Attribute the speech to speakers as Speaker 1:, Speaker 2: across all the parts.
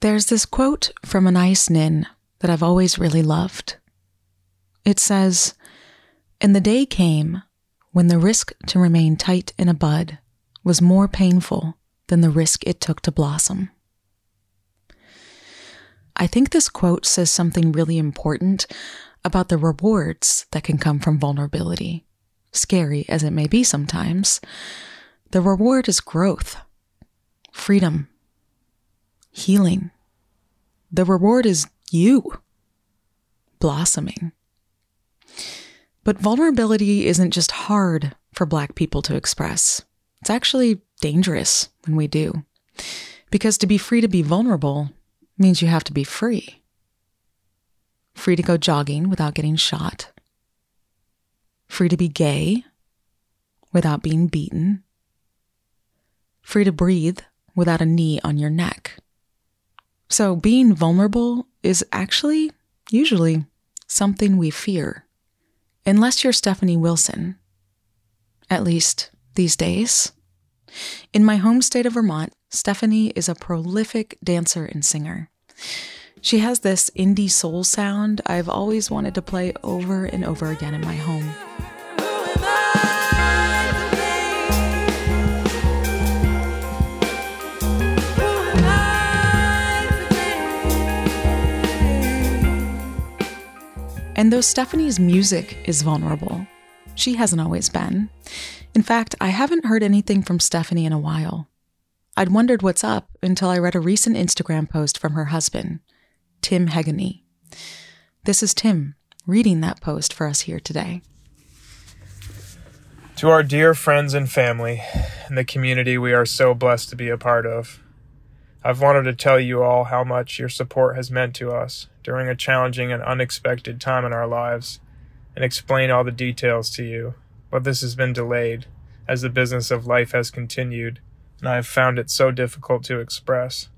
Speaker 1: There's this quote from Anais Nin that I've always really loved. It says, And the day came when the risk to remain tight in a bud was more painful than the risk it took to blossom. I think this quote says something really important about the rewards that can come from vulnerability. Scary as it may be sometimes, the reward is growth, freedom, healing. The reward is you blossoming. But vulnerability isn't just hard for Black people to express, it's actually dangerous when we do. Because to be free to be vulnerable means you have to be free. Free to go jogging without getting shot. Free to be gay without being beaten. Free to breathe without a knee on your neck. So being vulnerable is actually, usually, something we fear. Unless you're Stephanie Wilson. At least these days. In my home state of Vermont, Stephanie is a prolific dancer and singer. She has this indie soul sound I've always wanted to play over and over again in my home. And though Stephanie's music is vulnerable, she hasn't always been. In fact, I haven't heard anything from Stephanie in a while. I'd wondered what's up until I read a recent Instagram post from her husband, Tim Heaghney. This is Tim reading that post for us here today.
Speaker 2: To our dear friends and family and the community we are so blessed to be a part of, I've wanted to tell you all how much your support has meant to us during a challenging and unexpected time in our lives and explain all the details to you. But this has been delayed as the business of life has continued and I have found it so difficult to express.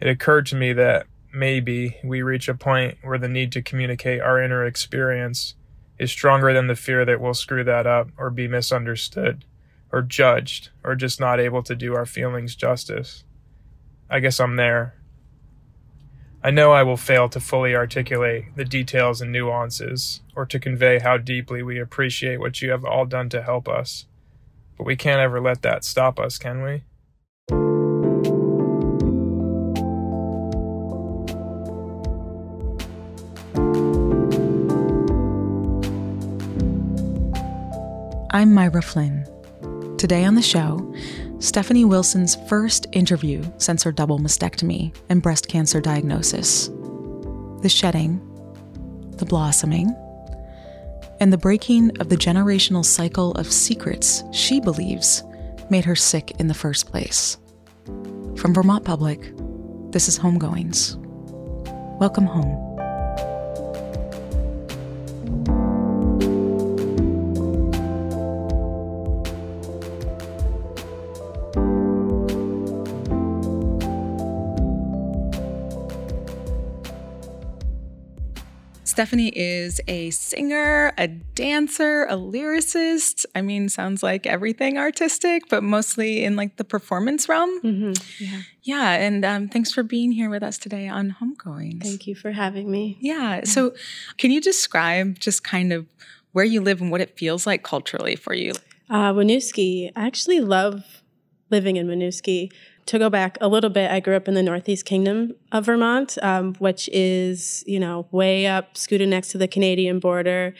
Speaker 2: It occurred to me that maybe we reach a point where the need to communicate our inner experience is stronger than the fear that we'll screw that up or be misunderstood or judged or just not able to do our feelings justice. I guess I'm there. I know I will fail to fully articulate the details and nuances or to convey how deeply we appreciate what you have all done to help us. But we can't ever let that stop us, can we?
Speaker 1: I'm Myra Flynn. Today on the show, Stephanie Wilson's first interview since her double mastectomy and breast cancer diagnosis. The shedding, the blossoming, and the breaking of the generational cycle of secrets she believes made her sick in the first place. From Vermont Public, this is Homegoings. Welcome home. Stephanie is a singer, a dancer, a lyricist. I mean, sounds like everything artistic, but mostly in like the performance realm. Mm-hmm. Yeah. Yeah. And um, thanks for being here with us today on Homegoings.
Speaker 3: Thank you for having me.
Speaker 1: Yeah. So, can you describe just kind of where you live and what it feels like culturally for you?
Speaker 3: Uh, Winooski. I actually love living in Winooski to go back a little bit, I grew up in the Northeast Kingdom of Vermont, um, which is, you know, way up, scooted next to the Canadian border.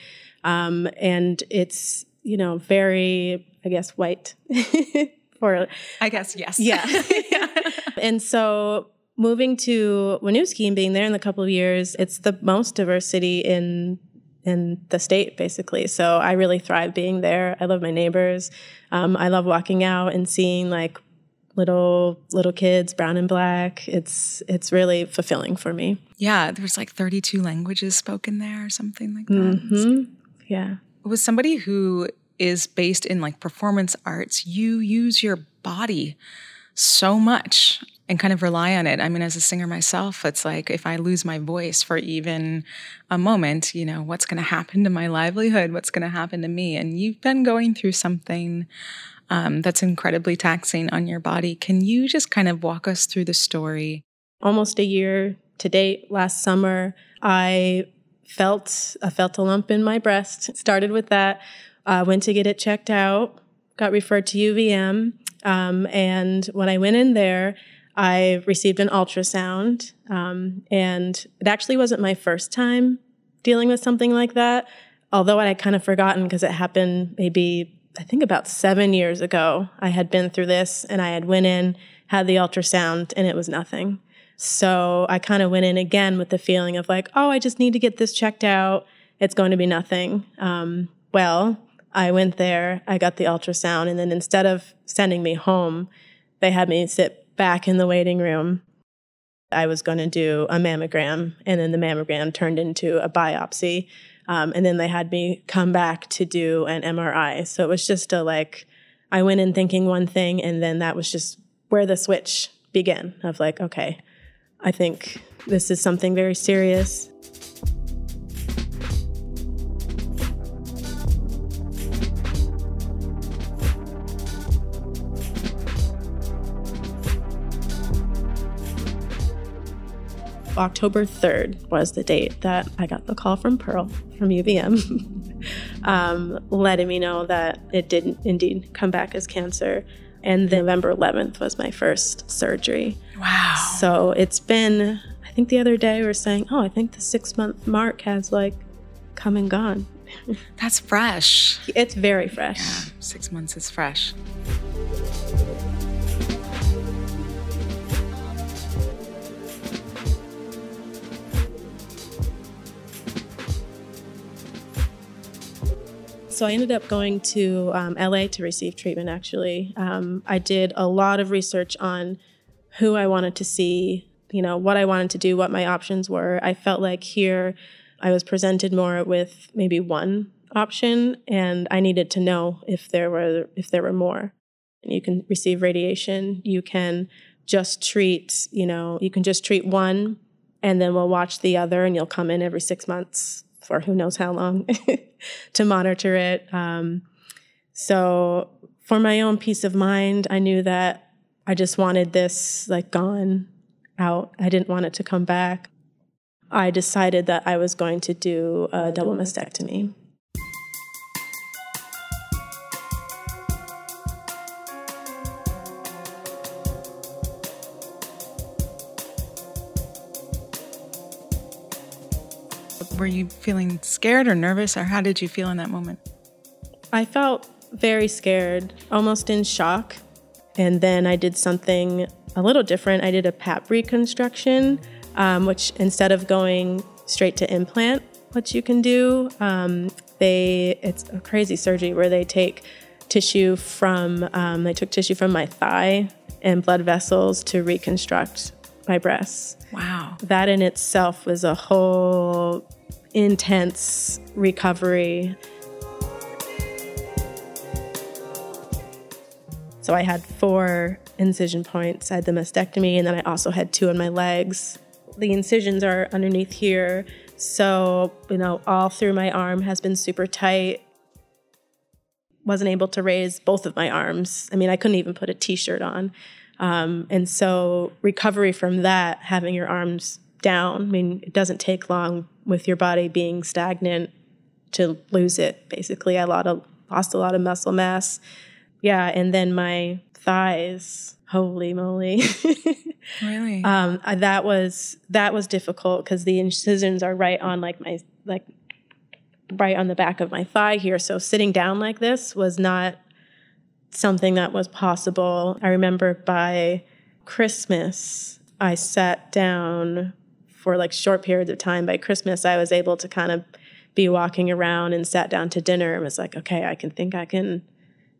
Speaker 3: Um, and it's, you know, very, I guess, white.
Speaker 1: For I guess, yes.
Speaker 3: Yeah. yeah. and so moving to Winooski and being there in a couple of years, it's the most diverse city in in the state basically so i really thrive being there i love my neighbors um, i love walking out and seeing like little little kids brown and black it's it's really fulfilling for me
Speaker 1: yeah there's like 32 languages spoken there or something like that
Speaker 3: mm-hmm. yeah
Speaker 1: with somebody who is based in like performance arts you use your body so much and kind of rely on it. I mean, as a singer myself, it's like if I lose my voice for even a moment, you know, what's going to happen to my livelihood? What's going to happen to me? And you've been going through something um, that's incredibly taxing on your body. Can you just kind of walk us through the story
Speaker 3: almost a year to date. Last summer, I felt I felt a lump in my breast. Started with that. Uh, went to get it checked out. Got referred to UVM, um, and when I went in there, I received an ultrasound. Um, and it actually wasn't my first time dealing with something like that, although I had kind of forgotten because it happened maybe I think about seven years ago. I had been through this, and I had went in, had the ultrasound, and it was nothing. So I kind of went in again with the feeling of like, oh, I just need to get this checked out. It's going to be nothing. Um, well, I went there, I got the ultrasound, and then instead of sending me home, they had me sit back in the waiting room. I was going to do a mammogram, and then the mammogram turned into a biopsy. Um, and then they had me come back to do an MRI. So it was just a like, I went in thinking one thing, and then that was just where the switch began of like, okay, I think this is something very serious. October 3rd was the date that I got the call from Pearl from UVM, um, letting me know that it didn't indeed come back as cancer. And November 11th was my first surgery.
Speaker 1: Wow.
Speaker 3: So it's been, I think the other day we were saying, oh, I think the six month mark has like come and gone.
Speaker 1: That's fresh.
Speaker 3: It's very fresh.
Speaker 1: Yeah, six months is fresh.
Speaker 3: So I ended up going to um, LA to receive treatment, actually. Um, I did a lot of research on who I wanted to see, you know, what I wanted to do, what my options were. I felt like here I was presented more with maybe one option and I needed to know if there were if there were more. You can receive radiation, you can just treat, you know, you can just treat one and then we'll watch the other and you'll come in every 6 months for who knows how long to monitor it. Um, so for my own peace of mind, I knew that I just wanted this like gone out. I didn't want it to come back. I decided that I was going to do a double mastectomy.
Speaker 1: Were you feeling scared or nervous, or how did you feel in that moment?
Speaker 3: I felt very scared, almost in shock. And then I did something a little different. I did a PAP reconstruction, um, which instead of going straight to implant, what you can do, um, they it's a crazy surgery where they take tissue from um, they took tissue from my thigh and blood vessels to reconstruct my breasts.
Speaker 1: Wow.
Speaker 3: That in itself was a whole intense recovery. So I had four incision points. I had the mastectomy, and then I also had two on my legs. The incisions are underneath here. So, you know, all through my arm has been super tight. Wasn't able to raise both of my arms. I mean, I couldn't even put a t shirt on. Um, and so, recovery from that, having your arms down, I mean, it doesn't take long with your body being stagnant to lose it. Basically, I lot of, lost a lot of muscle mass. Yeah, and then my thighs, holy moly.
Speaker 1: really?
Speaker 3: Um, that was that was difficult because the incisions are right on like my like right on the back of my thigh here. So sitting down like this was not something that was possible. I remember by Christmas, I sat down for like short periods of time. By Christmas, I was able to kind of be walking around and sat down to dinner and was like, okay, I can think I can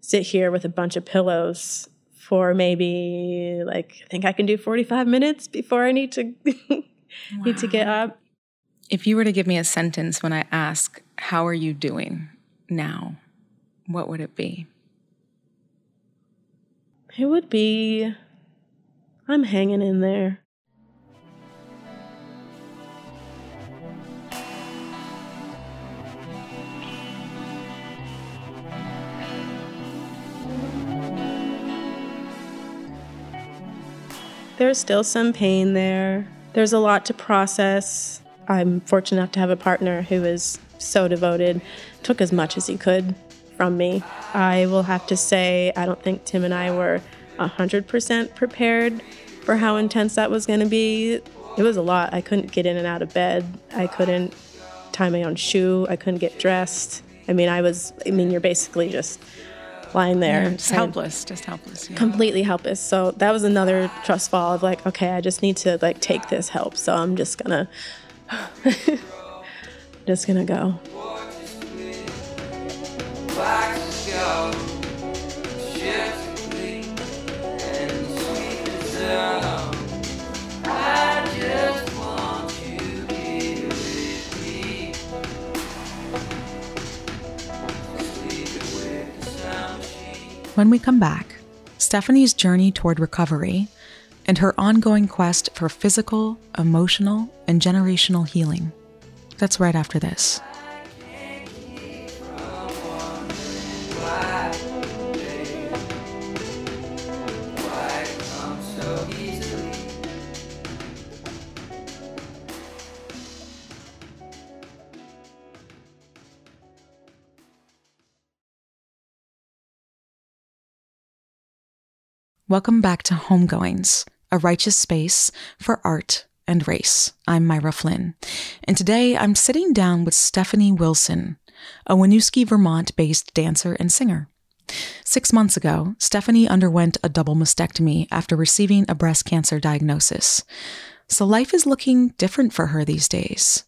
Speaker 3: sit here with a bunch of pillows for maybe like I think I can do 45 minutes before I need to wow. need to get up.
Speaker 1: If you were to give me a sentence when I ask, how are you doing now? What would it be?
Speaker 3: It would be I'm hanging in there. There's still some pain there. There's a lot to process. I'm fortunate enough to have a partner who is so devoted, took as much as he could from me. I will have to say, I don't think Tim and I were 100% prepared for how intense that was going to be. It was a lot. I couldn't get in and out of bed. I couldn't tie my own shoe. I couldn't get dressed. I mean, I was, I mean, you're basically just lying there.
Speaker 1: Yeah, just helpless, just helpless.
Speaker 3: Yeah. Completely helpless. So that was another trust fall of like, okay, I just need to like take this help. So I'm just gonna, just gonna go.
Speaker 1: When we come back, Stephanie's journey toward recovery and her ongoing quest for physical, emotional, and generational healing. That's right after this. Welcome back to Homegoings, a righteous space for art and race. I'm Myra Flynn, and today I'm sitting down with Stephanie Wilson, a Winooski, Vermont based dancer and singer. Six months ago, Stephanie underwent a double mastectomy after receiving a breast cancer diagnosis. So life is looking different for her these days.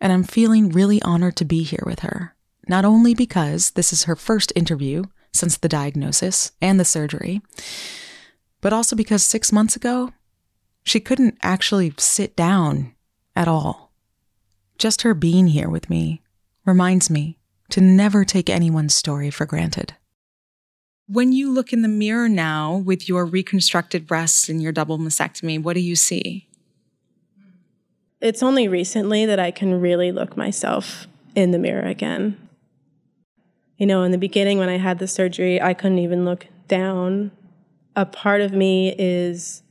Speaker 1: And I'm feeling really honored to be here with her, not only because this is her first interview since the diagnosis and the surgery, but also because six months ago, she couldn't actually sit down at all. Just her being here with me reminds me to never take anyone's story for granted. When you look in the mirror now with your reconstructed breasts and your double mastectomy, what do you see?
Speaker 3: It's only recently that I can really look myself in the mirror again. You know, in the beginning when I had the surgery, I couldn't even look down a part of me is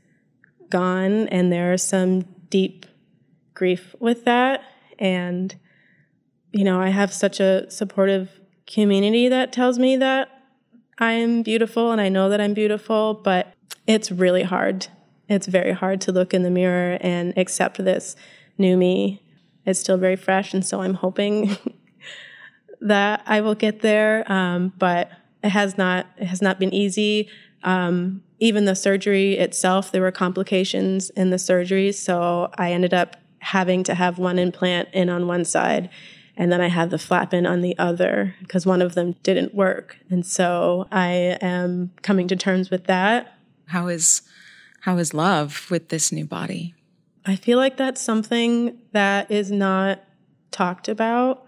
Speaker 3: gone, and there's some deep grief with that. And, you know, I have such a supportive community that tells me that I am beautiful and I know that I'm beautiful, but it's really hard. It's very hard to look in the mirror and accept this new me. It's still very fresh, and so I'm hoping that I will get there. Um, but it has not. It has not been easy. Um, even the surgery itself, there were complications in the surgery. So I ended up having to have one implant in on one side and then I had the flap in on the other because one of them didn't work. And so I am coming to terms with that.
Speaker 1: How is how is love with this new body?
Speaker 3: I feel like that's something that is not talked about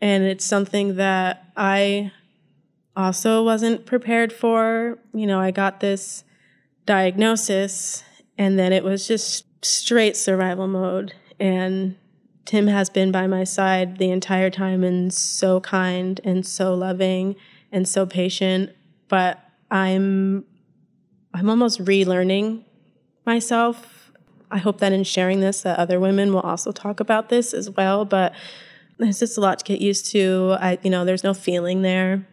Speaker 3: and it's something that I also wasn't prepared for. You know, I got this diagnosis and then it was just straight survival mode. And Tim has been by my side the entire time and so kind and so loving and so patient. But I'm I'm almost relearning myself. I hope that in sharing this that other women will also talk about this as well. But it's just a lot to get used to. I you know, there's no feeling there.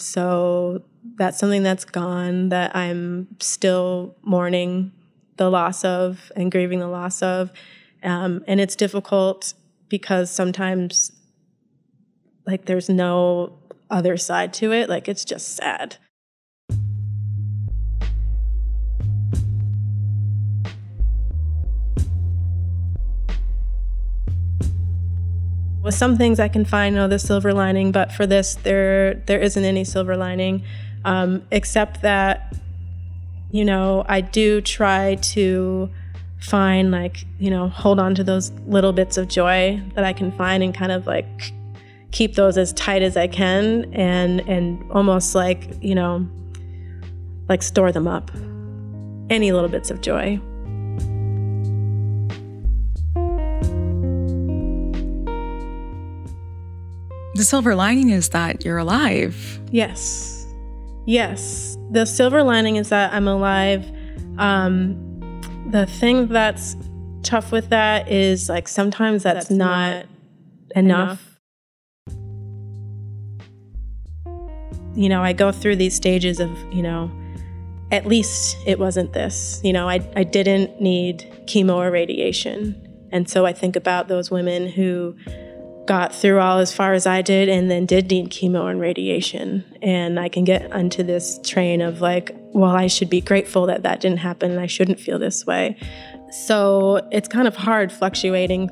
Speaker 3: So that's something that's gone that I'm still mourning the loss of and grieving the loss of. Um, and it's difficult because sometimes, like, there's no other side to it. Like, it's just sad. With some things I can find you know, the silver lining, but for this, there there isn't any silver lining, um, except that you know I do try to find like you know hold on to those little bits of joy that I can find and kind of like keep those as tight as I can and and almost like you know like store them up any little bits of joy.
Speaker 1: The silver lining is that you're alive.
Speaker 3: Yes. Yes. The silver lining is that I'm alive. Um, The thing that's tough with that is like sometimes that's, that's not, not enough. enough. You know, I go through these stages of, you know, at least it wasn't this. You know, I, I didn't need chemo or radiation. And so I think about those women who got through all as far as I did and then did need chemo and radiation. And I can get onto this train of like, well, I should be grateful that that didn't happen and I shouldn't feel this way. So it's kind of hard fluctuating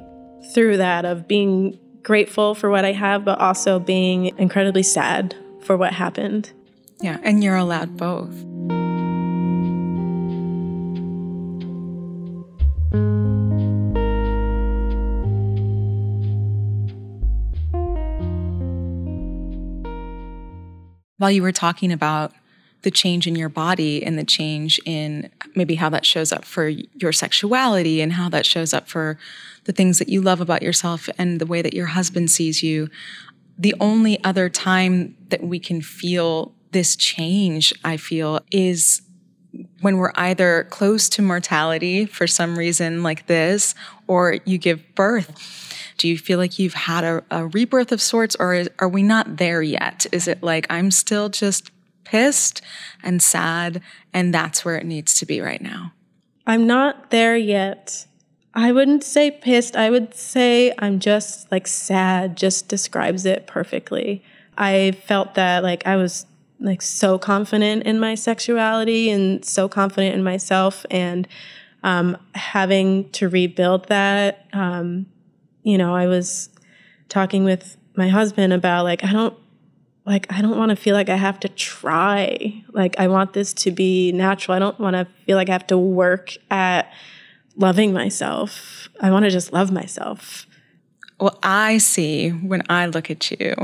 Speaker 3: through that of being grateful for what I have, but also being incredibly sad for what happened.
Speaker 1: Yeah, and you're allowed both. While you were talking about the change in your body and the change in maybe how that shows up for your sexuality and how that shows up for the things that you love about yourself and the way that your husband sees you. The only other time that we can feel this change, I feel, is when we're either close to mortality for some reason like this, or you give birth. Do you feel like you've had a, a rebirth of sorts, or is, are we not there yet? Is it like I'm still just pissed and sad, and that's where it needs to be right now?
Speaker 3: I'm not there yet. I wouldn't say pissed. I would say I'm just like sad, just describes it perfectly. I felt that like I was like so confident in my sexuality and so confident in myself and um, having to rebuild that um, you know, I was talking with my husband about like, I don't like I don't want to feel like I have to try. Like I want this to be natural. I don't want to feel like I have to work at loving myself. I want to just love myself.
Speaker 1: What I see when I look at you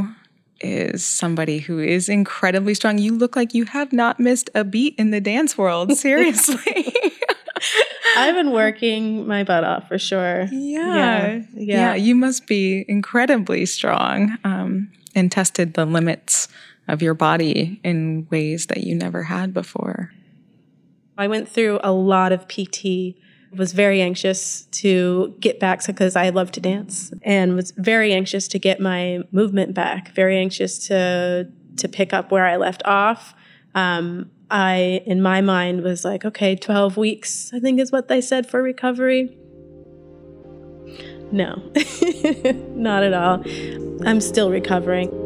Speaker 1: is somebody who is incredibly strong. You look like you have not missed a beat in the dance world. Seriously.
Speaker 3: I've been working my butt off for sure.
Speaker 1: Yeah. Yeah. yeah. yeah you must be incredibly strong um, and tested the limits of your body in ways that you never had before.
Speaker 3: I went through a lot of PT was very anxious to get back because I love to dance and was very anxious to get my movement back, very anxious to to pick up where I left off. Um, I, in my mind, was like, okay, 12 weeks, I think is what they said for recovery. No, not at all. I'm still recovering.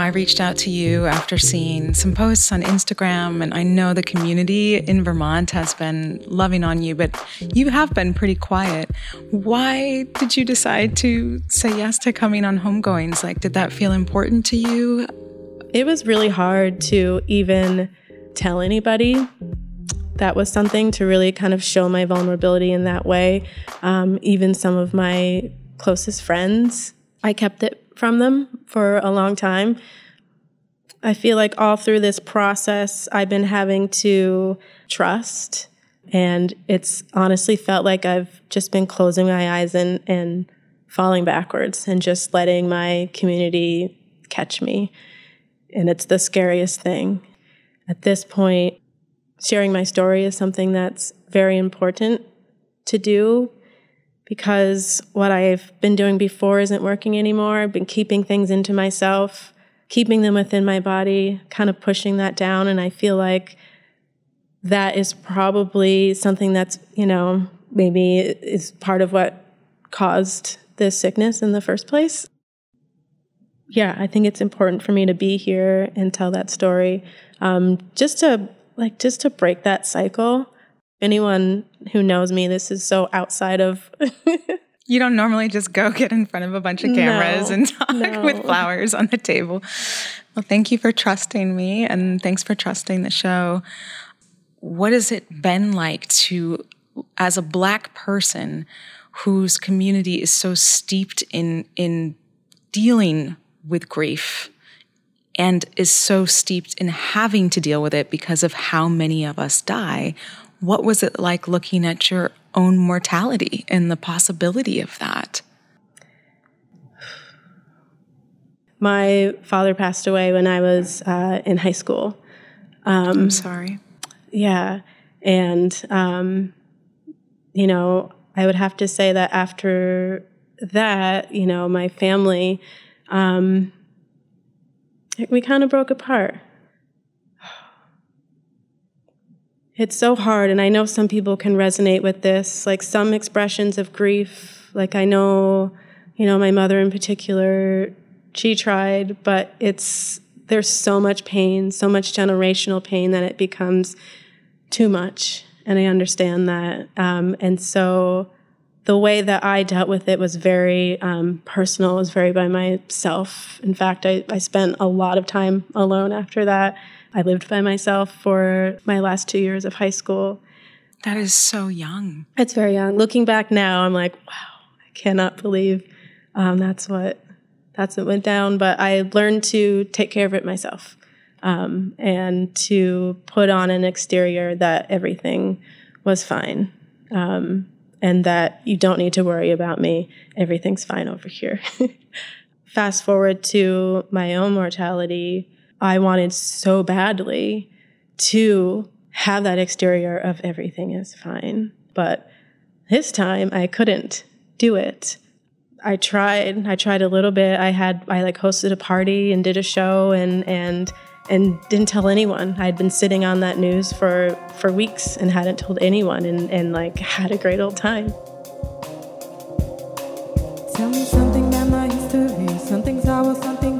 Speaker 1: I reached out to you after seeing some posts on Instagram, and I know the community in Vermont has been loving on you, but you have been pretty quiet. Why did you decide to say yes to coming on homegoings? Like, did that feel important to you?
Speaker 3: It was really hard to even tell anybody. That was something to really kind of show my vulnerability in that way. Um, even some of my closest friends, I kept it from them for a long time. I feel like all through this process, I've been having to trust. And it's honestly felt like I've just been closing my eyes and, and falling backwards and just letting my community catch me. And it's the scariest thing. At this point, sharing my story is something that's very important to do because what I've been doing before isn't working anymore. I've been keeping things into myself, keeping them within my body, kind of pushing that down. And I feel like that is probably something that's, you know, maybe is part of what caused this sickness in the first place. Yeah, I think it's important for me to be here and tell that story, um, just to like just to break that cycle anyone who knows me, this is so outside of.
Speaker 1: you don't normally just go get in front of a bunch of cameras no, and talk no. with flowers on the table. Well, thank you for trusting me and thanks for trusting the show. What has it been like to, as a Black person whose community is so steeped in, in dealing with grief? and is so steeped in having to deal with it because of how many of us die. What was it like looking at your own mortality and the possibility of that?
Speaker 3: my father passed away when I was uh, in high school.
Speaker 1: Um, I'm sorry.
Speaker 3: Yeah. And, um, you know, I would have to say that after that, you know, my family, um, we kind of broke apart. It's so hard, and I know some people can resonate with this. Like some expressions of grief, like I know, you know, my mother in particular, she tried, but it's there's so much pain, so much generational pain that it becomes too much. And I understand that. Um, and so the way that I dealt with it was very um, personal, it was very by myself. In fact, I, I spent a lot of time alone after that. I lived by myself for my last two years of high school.
Speaker 1: That is so young.
Speaker 3: It's very young. Looking back now, I'm like, wow, I cannot believe um, that's what that's what went down. But I learned to take care of it myself um, and to put on an exterior that everything was fine. Um, and that you don't need to worry about me. Everything's fine over here. Fast forward to my own mortality, I wanted so badly to have that exterior of everything is fine. But this time I couldn't do it. I tried. I tried a little bit. I had I like hosted a party and did a show and and and didn't tell anyone. I'd been sitting on that news for, for weeks and hadn't told anyone and, and like had a great old time.
Speaker 4: Tell me something about my history, something sour, something blue.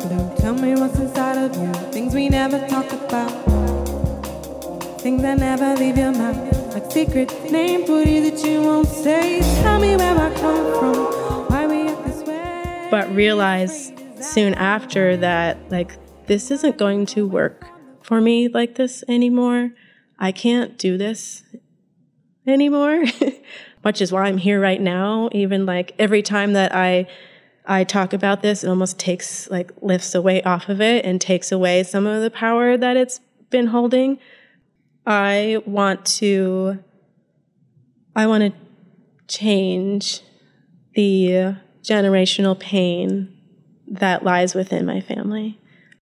Speaker 4: Tell me what's inside of you, things we never talk about. Things that never leave your mouth, like secret name booty that you won't say. Tell me where I come from, why we act this way.
Speaker 3: But realize soon after that, like this isn't going to work for me like this anymore. I can't do this anymore, which is why I'm here right now. Even like every time that I I talk about this, it almost takes like lifts a weight off of it and takes away some of the power that it's been holding. I want to I want to change the generational pain that lies within my family.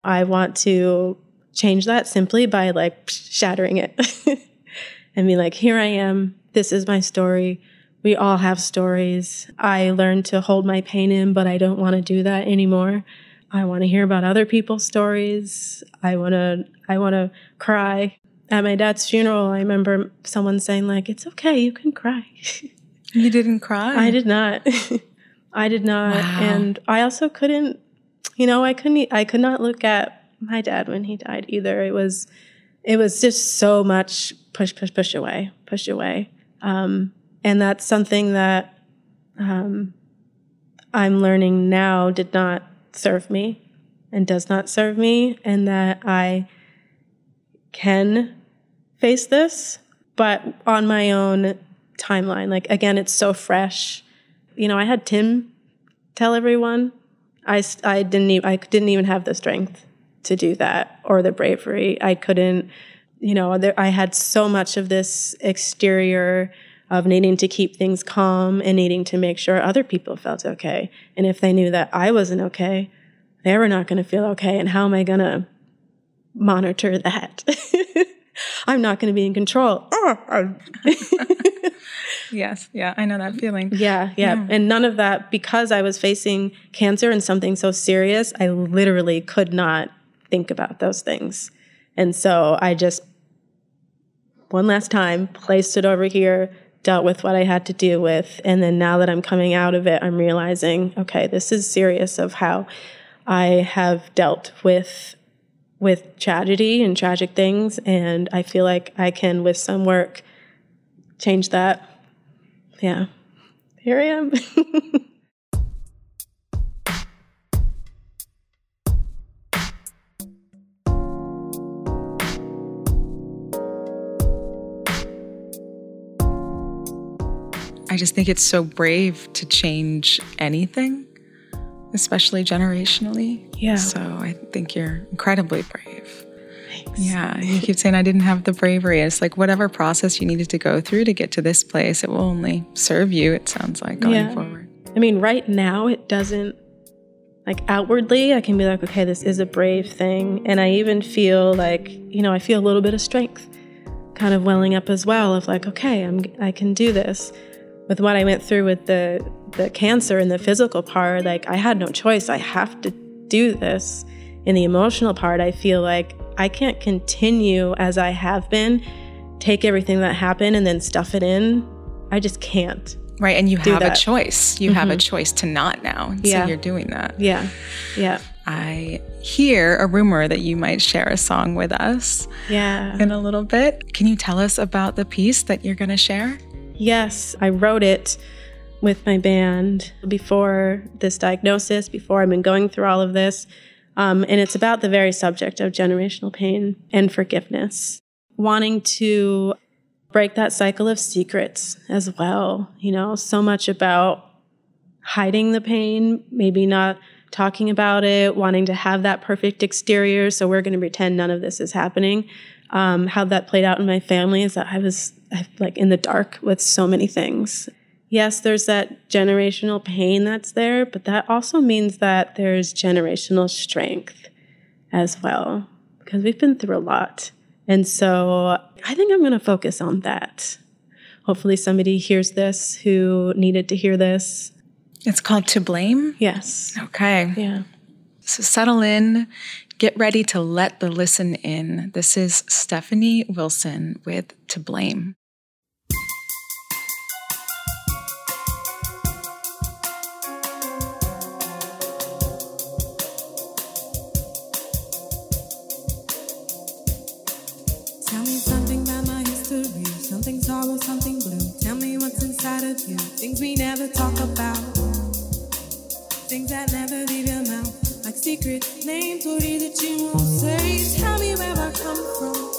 Speaker 3: I want to change that simply by like shattering it and be like, here I am. This is my story. We all have stories. I learned to hold my pain in, but I don't want to do that anymore. I want to hear about other people's stories. I want to I want to cry. At my dad's funeral, I remember someone saying like, "It's okay, you can cry."
Speaker 1: You didn't cry?
Speaker 3: I did not. I did not. Wow. And I also couldn't you know, I couldn't I could not look at my dad when he died either. It was it was just so much push, push, push away, push away. Um, and that's something that um, I'm learning now did not serve me and does not serve me, and that I can face this, but on my own timeline. Like, again, it's so fresh. You know, I had Tim tell everyone I, I didn't even, I didn't even have the strength to do that or the bravery. I couldn't, you know, there, I had so much of this exterior of needing to keep things calm and needing to make sure other people felt okay. And if they knew that I wasn't okay, they were not going to feel okay. And how am I going to monitor that? I'm not going to be in control.
Speaker 1: yes, yeah, I know that feeling.
Speaker 3: Yeah, yeah, yeah, And none of that, because I was facing cancer and something so serious, I literally could not think about those things. And so I just, one last time, placed it over here, dealt with what I had to deal with. And then now that I'm coming out of it, I'm realizing, okay, this is serious of how I have dealt with with tragedy and tragic things and I feel like I can with some work change that yeah, here I am.
Speaker 1: I just think it's so brave to change anything, especially generationally.
Speaker 3: Yeah.
Speaker 1: So I think you're incredibly brave. Thanks. Yeah, you keep saying I didn't have the bravery. It's like whatever process you needed to go through to get to this place, it will only serve you, it sounds like, going yeah. forward.
Speaker 3: I mean, right now, it doesn't, like outwardly, I can be like, okay, this is a brave thing. And I even feel like, you know, I feel a little bit of strength kind of welling up as well of like, okay, I'm, I can do this. With what I went through with the, the cancer and the physical part, like I had no choice. I have to do this. In the emotional part, I feel like I can't continue as I have been, take everything that happened and then stuff it in. I just can't.
Speaker 1: Right. And you have a
Speaker 3: that.
Speaker 1: choice. You have a mm-hmm. choice to not now.
Speaker 3: Yeah.
Speaker 1: So you're doing that.
Speaker 3: Yeah. Yeah.
Speaker 1: I hear a rumor that you might share a song with us
Speaker 3: Yeah.
Speaker 1: in a little bit. Can you tell us about the piece that you're going to share?
Speaker 3: Yes, I wrote it with my band before this diagnosis, before I've been going through all of this. Um, and it's about the very subject of generational pain and forgiveness. Wanting to break that cycle of secrets as well. You know, so much about hiding the pain, maybe not talking about it, wanting to have that perfect exterior. So we're going to pretend none of this is happening. Um, how that played out in my family is that I was like in the dark with so many things. Yes, there's that generational pain that's there, but that also means that there's generational strength as well because we've been through a lot. And so I think I'm going to focus on that. Hopefully, somebody hears this who needed to hear this.
Speaker 1: It's called To Blame.
Speaker 3: Yes.
Speaker 1: Okay.
Speaker 3: Yeah.
Speaker 1: So settle in, get ready to let the listen in. This is Stephanie Wilson with To Blame.
Speaker 4: Tell me something about my history, something sorrow, something blue. Tell me what's inside of you, things we never talk about, things that never leave your mouth, like secret names, worry that you won't say. Tell me where I come from,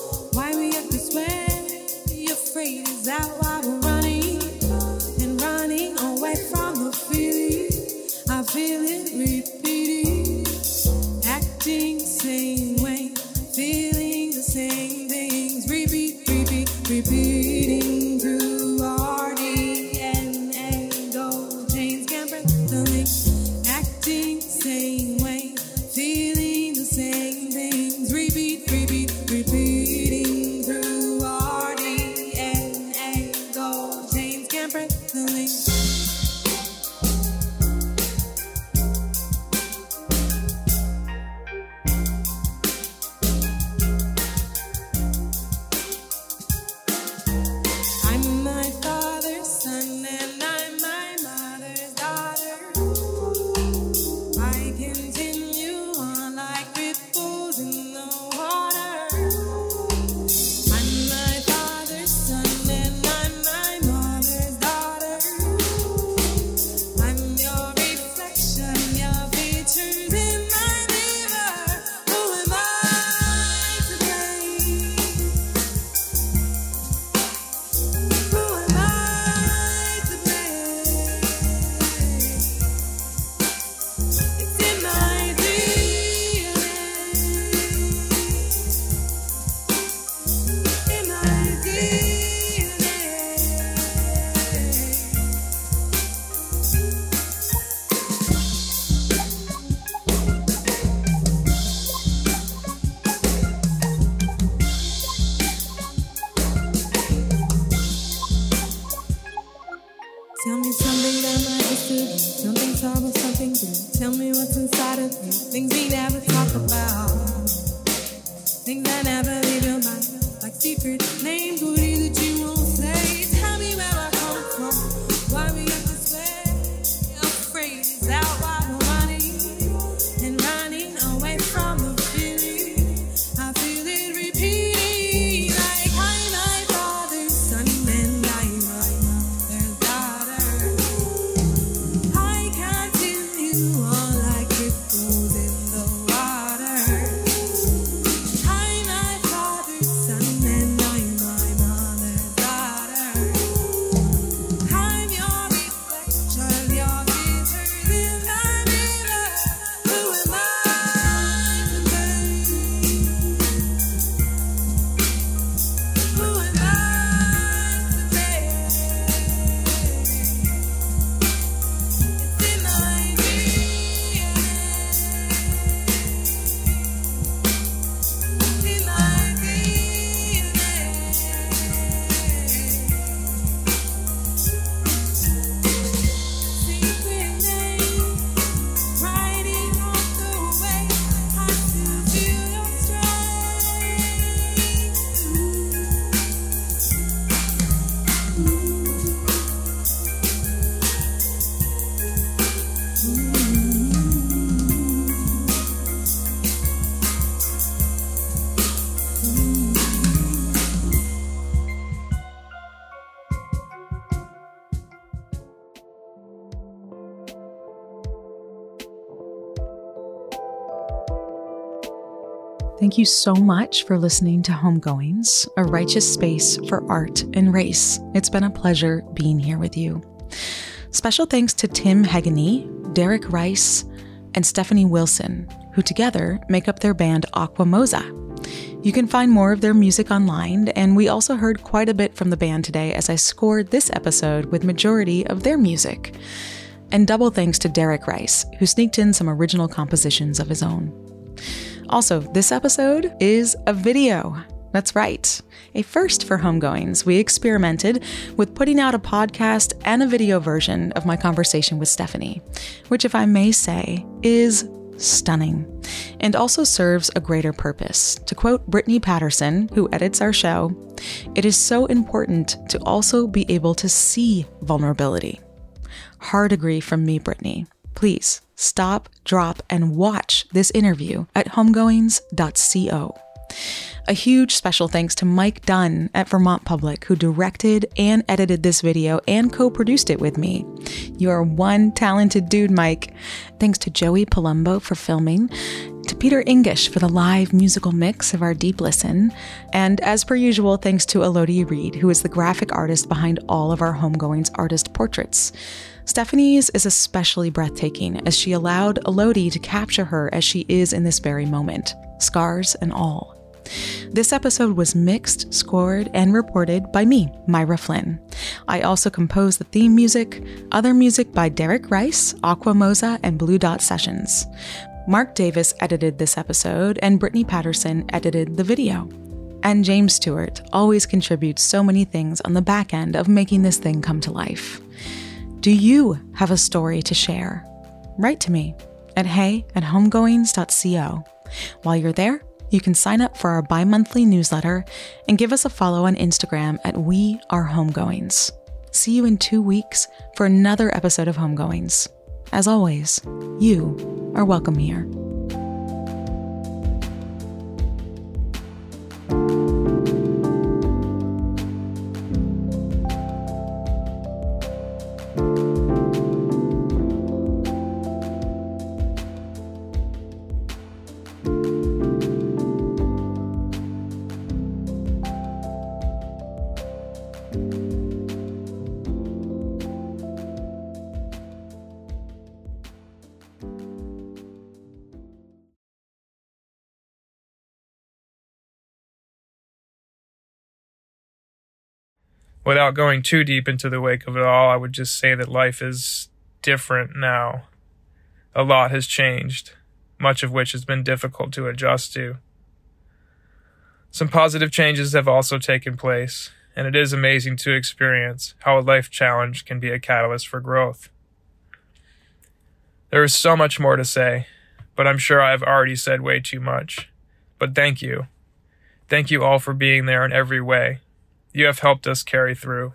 Speaker 1: Thank you so much for listening to Homegoings, a righteous space for art and race. It's been a pleasure being here with you. Special thanks to Tim Heaghney, Derek Rice, and Stephanie Wilson, who together make up their band Acqua Mossa. You can find more of their music online, and we also heard quite a bit from the band today as I scored this episode with majority of their music. And double thanks to Derek Rice, who sneaked in some original compositions of his own. Also, this episode is a video. That's right. A first for homegoings. We experimented with putting out a podcast and a video version of my conversation with Stephanie, which, if I may say, is stunning and also serves a greater purpose. To quote Brittney Patterson, who edits our show, it is so important to also be able to see vulnerability. Hard agree from me, Brittney. Please stop, drop, and watch this interview at homegoings.co. A huge special thanks to Mike Dunn at Vermont Public, who directed and edited this video and co produced it with me. You are one talented dude, Mike. Thanks to Joey Palumbo for filming, to Peter Engisch for the live musical mix of our Deep Listen, and as per usual, thanks to Elodie Reed, who is the graphic artist behind all of our Homegoings artist portraits. Stephanie's is especially breathtaking as she allowed Elodie to capture her as she is in this very moment, scars and all. This episode was mixed, scored, and reported by me, Myra Flynn. I also composed the theme music, other music by Derek Rice, Acqua Mossa, and Blue Dot Sessions. Mark Davis edited this episode, and Brittney Patterson edited the video. And James Stewart always contributes so many things on the back end of making this thing come to life. Do you have a story to share? Write to me at hey at homegoings.co. While you're there, you can sign up for our bi monthly newsletter and give us a follow on Instagram at We Are Homegoings. See you in two weeks for another episode of Homegoings. As always, you are welcome here.
Speaker 2: Without going too deep into the wake of it all, I would just say that life is different now. A lot has changed, much of which has been difficult to adjust to. Some positive changes have also taken place, and it is amazing to experience how a life challenge can be a catalyst for growth. There is so much more to say, but I'm sure I've already said way too much. But thank you. Thank you all for being there in every way you have helped us carry through.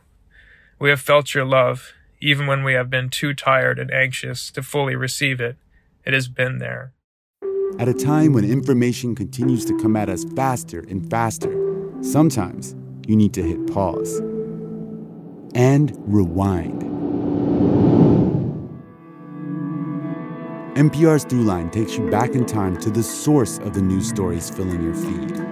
Speaker 2: We have felt your love, even when we have been too tired and anxious to fully receive it. It has been there.
Speaker 5: At a time when information continues to come at us faster and faster, sometimes you need to hit pause and rewind. NPR's Throughline takes you back in time to the source of the news stories filling your feed